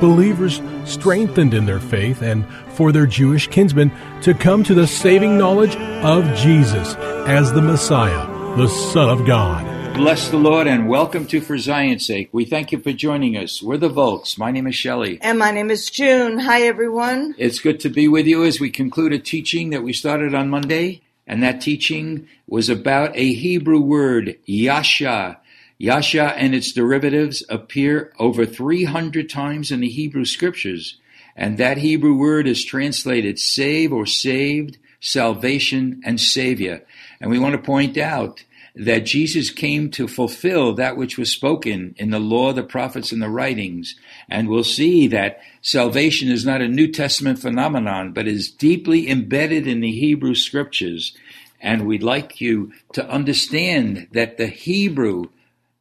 Believers strengthened in their faith and for their Jewish kinsmen to come to the saving knowledge of Jesus as the Messiah, the Son of God. Bless the Lord and welcome to For Zion's Sake. We thank you for joining us. We're the Volks. My name is Shelley. And my name is June. Hi, everyone. It's good to be with you as we conclude a teaching that we started on Monday. And that teaching was about a Hebrew word, yasha. Yasha and its derivatives appear over 300 times in the Hebrew scriptures. And that Hebrew word is translated save or saved, salvation, and savior. And we want to point out that Jesus came to fulfill that which was spoken in the law, the prophets, and the writings. And we'll see that salvation is not a New Testament phenomenon, but is deeply embedded in the Hebrew scriptures. And we'd like you to understand that the Hebrew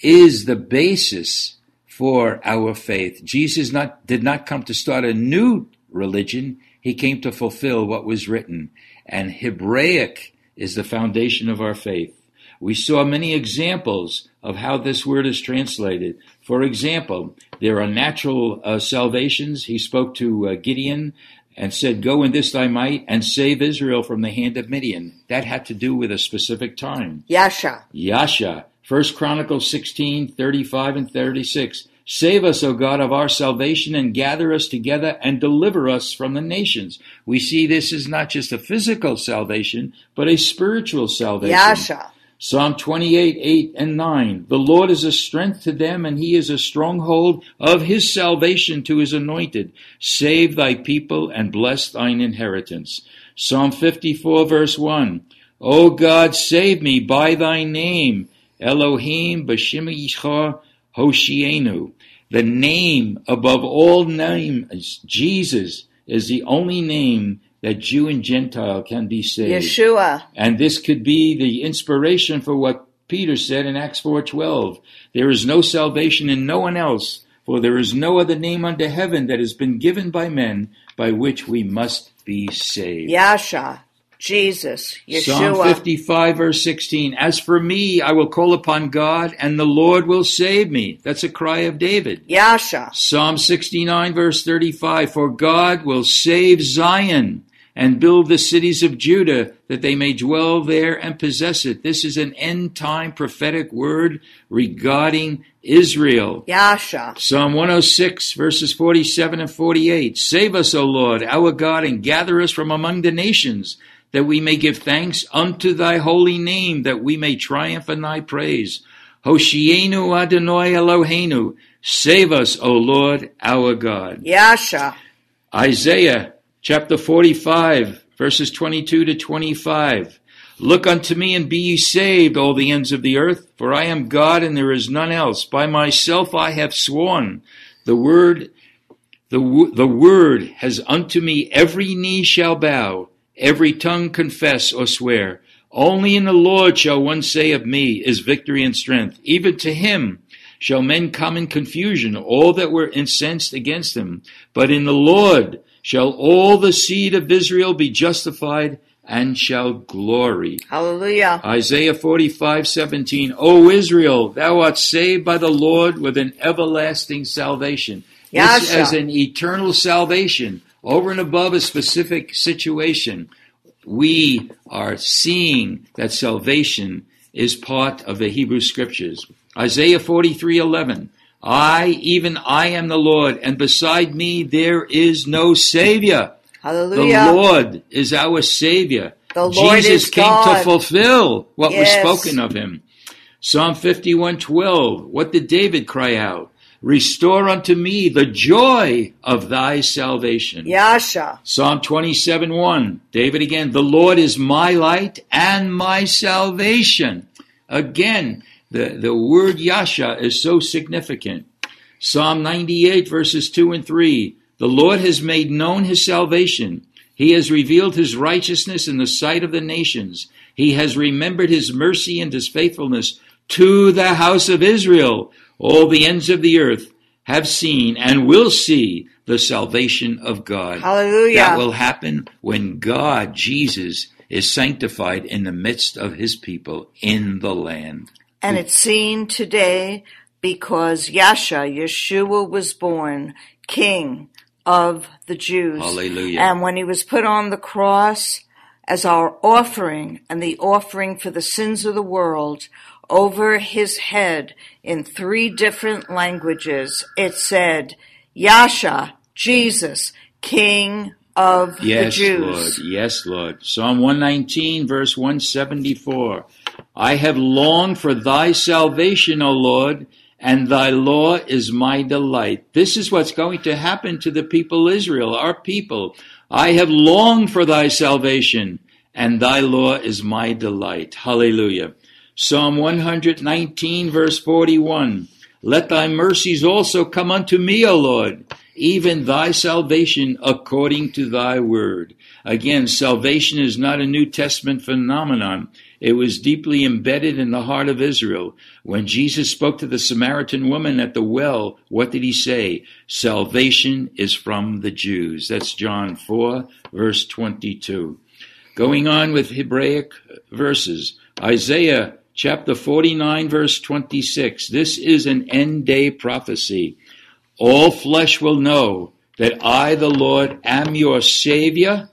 is the basis for our faith. Jesus not, did not come to start a new religion. He came to fulfill what was written. And Hebraic is the foundation of our faith. We saw many examples of how this word is translated. For example, there are natural uh, salvations. He spoke to uh, Gideon and said, Go in this thy might and save Israel from the hand of Midian. That had to do with a specific time. Yasha. Yasha. First Chronicles 16, 35 and 36. Save us, O God, of our salvation and gather us together and deliver us from the nations. We see this is not just a physical salvation, but a spiritual salvation. Yasha. Psalm 28, 8 and 9. The Lord is a strength to them, and he is a stronghold of his salvation to his anointed. Save thy people and bless thine inheritance. Psalm 54, verse 1. O God, save me by thy name. Elohim b'shemicha Hoshienu. The name above all names, Jesus, is the only name that Jew and Gentile can be saved. Yeshua. And this could be the inspiration for what Peter said in Acts 4:12. There is no salvation in no one else, for there is no other name under heaven that has been given by men by which we must be saved. Yasha. Jesus. Psalm 55 verse 16. As for me, I will call upon God and the Lord will save me. That's a cry of David. Yasha. Psalm 69 verse 35. For God will save Zion and build the cities of Judah that they may dwell there and possess it. This is an end time prophetic word regarding Israel. Yasha. Psalm 106 verses 47 and 48. Save us, O Lord, our God, and gather us from among the nations, that we may give thanks unto thy holy name, that we may triumph in thy praise. Hoshienu Adonai Eloheinu. Save us, O Lord, our God. Yasha. Isaiah chapter 45, verses 22 to 25. Look unto me and be ye saved, all the ends of the earth, for I am God and there is none else. By myself I have sworn. The word, the, the word has unto me every knee shall bow, every tongue confess or swear. Only in the Lord shall one say of me is victory and strength. Even to him shall men come in confusion, all that were incensed against him. But in the Lord shall all the seed of Israel be justified and shall glory. Hallelujah. Isaiah 45, 17. O Israel, thou art saved by the Lord with an everlasting salvation. Yasha. as an eternal salvation over and above a specific situation. We are seeing that salvation is part of the Hebrew scriptures. Isaiah 43, 11. I, even I am the Lord, and beside me there is no Savior. Hallelujah. The Lord is our Savior. The Lord Jesus came God. to fulfill what Yes. was spoken of him. Psalm 51:12. What did David cry out? Restore unto me the joy of thy salvation. Yasha. Psalm 27 1. David again, the Lord is my light and my salvation. Again, the, the word Yasha is so significant. Psalm 98 verses 2 and 3. The Lord has made known his salvation. He has revealed his righteousness in the sight of the nations. He has remembered his mercy and his faithfulness to the house of Israel. All the ends of the earth have seen and will see the salvation of God. Hallelujah. That will happen when God, Jesus, is sanctified in the midst of his people in the land. And it's seen today because Yasha, Yeshua was born King of the Jews. Hallelujah. And when he was put on the cross as our offering and the offering for the sins of the world over his head in three different languages, it said, Yasha, Jesus, King of the Yes, Jews. Lord. Yes, Lord. Psalm 119, verse 174. I have longed for thy salvation, O Lord, and thy law is my delight. This is what's going to happen to the people Israel, our people. I have longed for thy salvation, and thy law is my delight. Hallelujah. Psalm 119, verse 41. Let thy mercies also come unto me, O Lord, even thy salvation according to thy word. Again, salvation is not a New Testament phenomenon. It was deeply embedded in the heart of Israel. When Jesus spoke to the Samaritan woman at the well, what did he say? Salvation is from the Jews. That's John 4, verse 22. Going on with Hebraic verses, Isaiah chapter 49, verse 26. This is an end day prophecy. All flesh will know that I, the Lord, am your Savior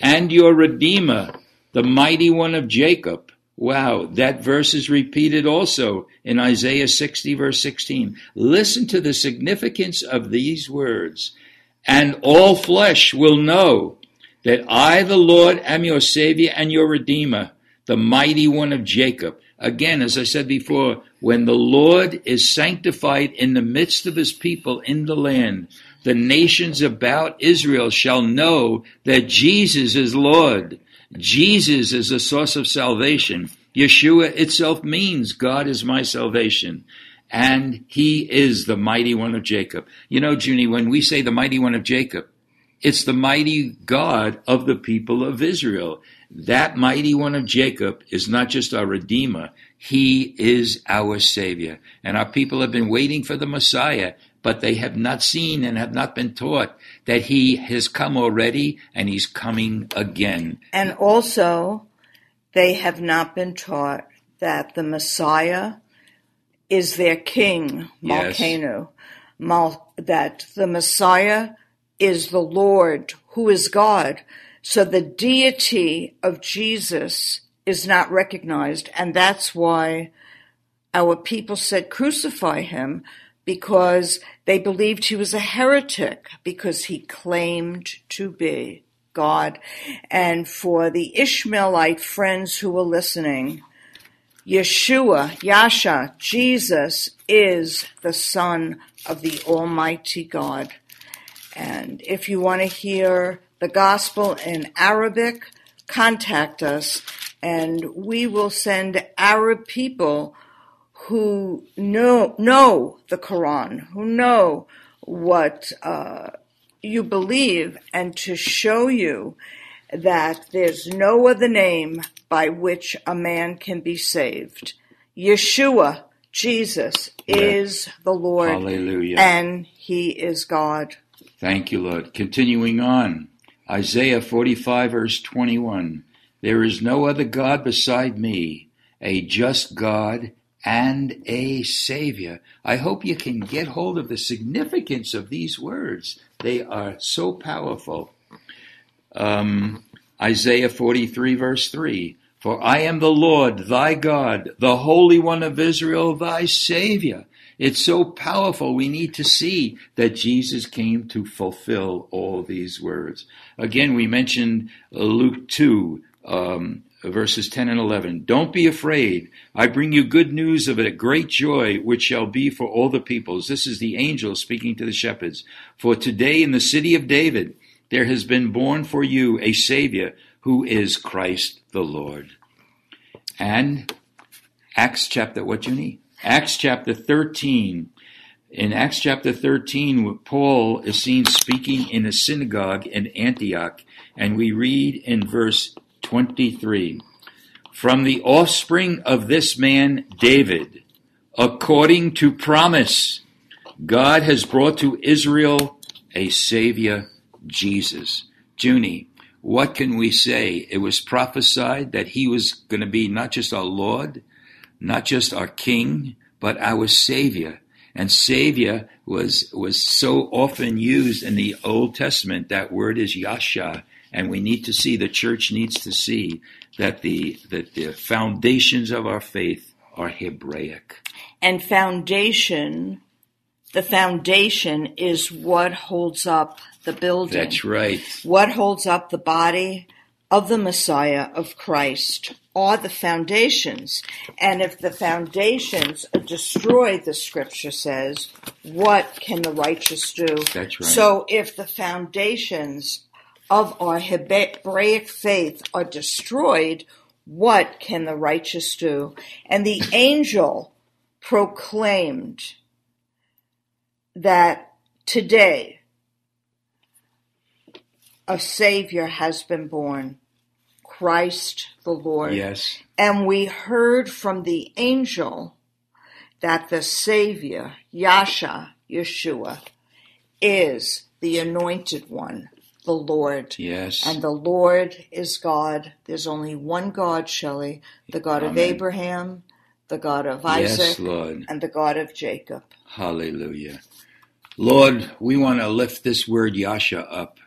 and your Redeemer, the mighty one of Jacob. Wow, that verse is repeated also in Isaiah 60, verse 16. Listen to the significance of these words. And all flesh will know that I, the Lord, am your Savior and your Redeemer, the mighty one of Jacob. Again, as I said before, when the Lord is sanctified in the midst of his people in the land, the nations about Israel shall know that Jesus is Lord. Jesus is the source of salvation. Yeshua itself means God is my salvation. And he is the mighty one of Jacob. You know, Junie, when we say the mighty one of Jacob, it's the mighty God of the people of Israel. That mighty one of Jacob is not just our Redeemer, he is our Savior. And our people have been waiting for the Messiah, but they have not seen and have not been taught that he has come already and he's coming again. And also, they have not been taught that the Messiah is their king, Yes. Mal- that the Messiah is the Lord, who is God. So the deity of Jesus is not recognized, and that's why our people said crucify him because they believed he was a heretic because he claimed to be God. And for the Ishmaelite friends who were listening, Yeshua, Yasha, Jesus is the Son of the Almighty God. And if you want to hear the gospel in Arabic, contact us and we will send Arab people who know, know the Quran, who know what uh, you believe, and to show you that there's no other name by which a man can be saved. Yeshua, Jesus, is the Lord, Hallelujah. and He is God. Thank you, Lord. Continuing on, Isaiah 45, verse 21. There is no other God beside me, a just God and a Savior. I hope you can get hold of the significance of these words. They are so powerful. Um, Isaiah 43, verse 3. For I am the Lord thy God, the Holy One of Israel, thy Savior. It's so powerful. We need to see that Jesus came to fulfill all these words. Again, we mentioned Luke 2, um, verses 10 and 11. Don't be afraid. I bring you good news of a great joy, which shall be for all the peoples. This is the angel speaking to the shepherds. For today in the city of David, there has been born for you a Savior who is Christ the Lord. And Acts chapter, what you need? Acts chapter 13. In Acts chapter 13, Paul is seen speaking in a synagogue in Antioch, and we read in verse 23 From the offspring of this man, David, according to promise, God has brought to Israel a Savior, Jesus. Junie, what can we say? It was prophesied that he was going to be not just our Lord, not just our king, but our savior. And savior was, was so often used in the Old Testament. That word is yasha. And we need to see, the church needs to see that the, that the foundations of our faith are Hebraic. And foundation, the foundation is what holds up the building. That's right. What holds up the body of the Messiah of Christ are the foundations. And if the foundations are destroyed, the scripture says, what can the righteous do? That's right. So if the foundations of our Hebraic faith are destroyed, what can the righteous do? And the angel proclaimed that today a Savior has been born, Christ the Lord. Yes. And we heard from the angel that the Savior, Yasha, Yeshua, is the anointed one, the Lord. Yes. And the Lord is God. There's only one God, Shelley, the God of Abraham, the God of Yes, Isaac, Lord. and the God of Jacob. Hallelujah. Lord, we want to lift this word Yasha up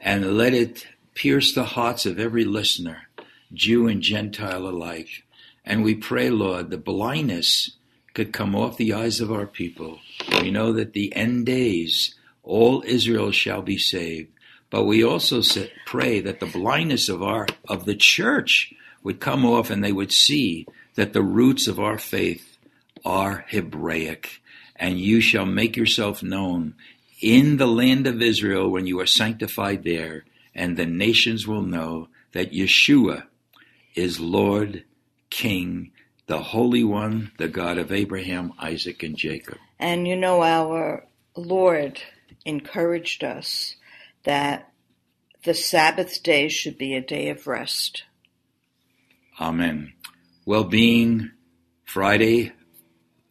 and let it pierce the hearts of every listener, Jew and Gentile alike. And we pray, Lord, the blindness could come off the eyes of our people. We know that the end days, all Israel shall be saved. But we also pray that the blindness of our of the church would come off and they would see that the roots of our faith are Hebraic, and you shall make yourself known in the land of Israel when you are sanctified there, and the nations will know that Yeshua is Lord, King, the Holy One, the God of Abraham, Isaac, and Jacob. And you know, our Lord encouraged us that the Sabbath day should be a day of rest. Amen. Well, being Friday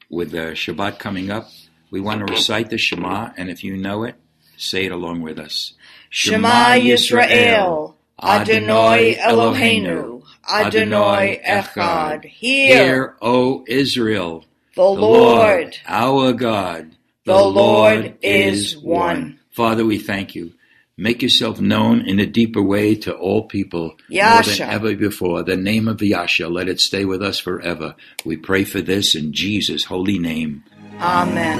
with the Shabbat coming up, we want to recite the Shema, and if you know it, say it along with us. Shema Yisrael, Adonai Eloheinu, Adonai Echad. Hear, Hear, O Israel, the Lord, our God, the Lord is one. Father, we thank you. Make yourself known in a deeper way to all people more than ever before. The name of Yasha, let it stay with us forever. We pray for this in Jesus' holy name. Amen.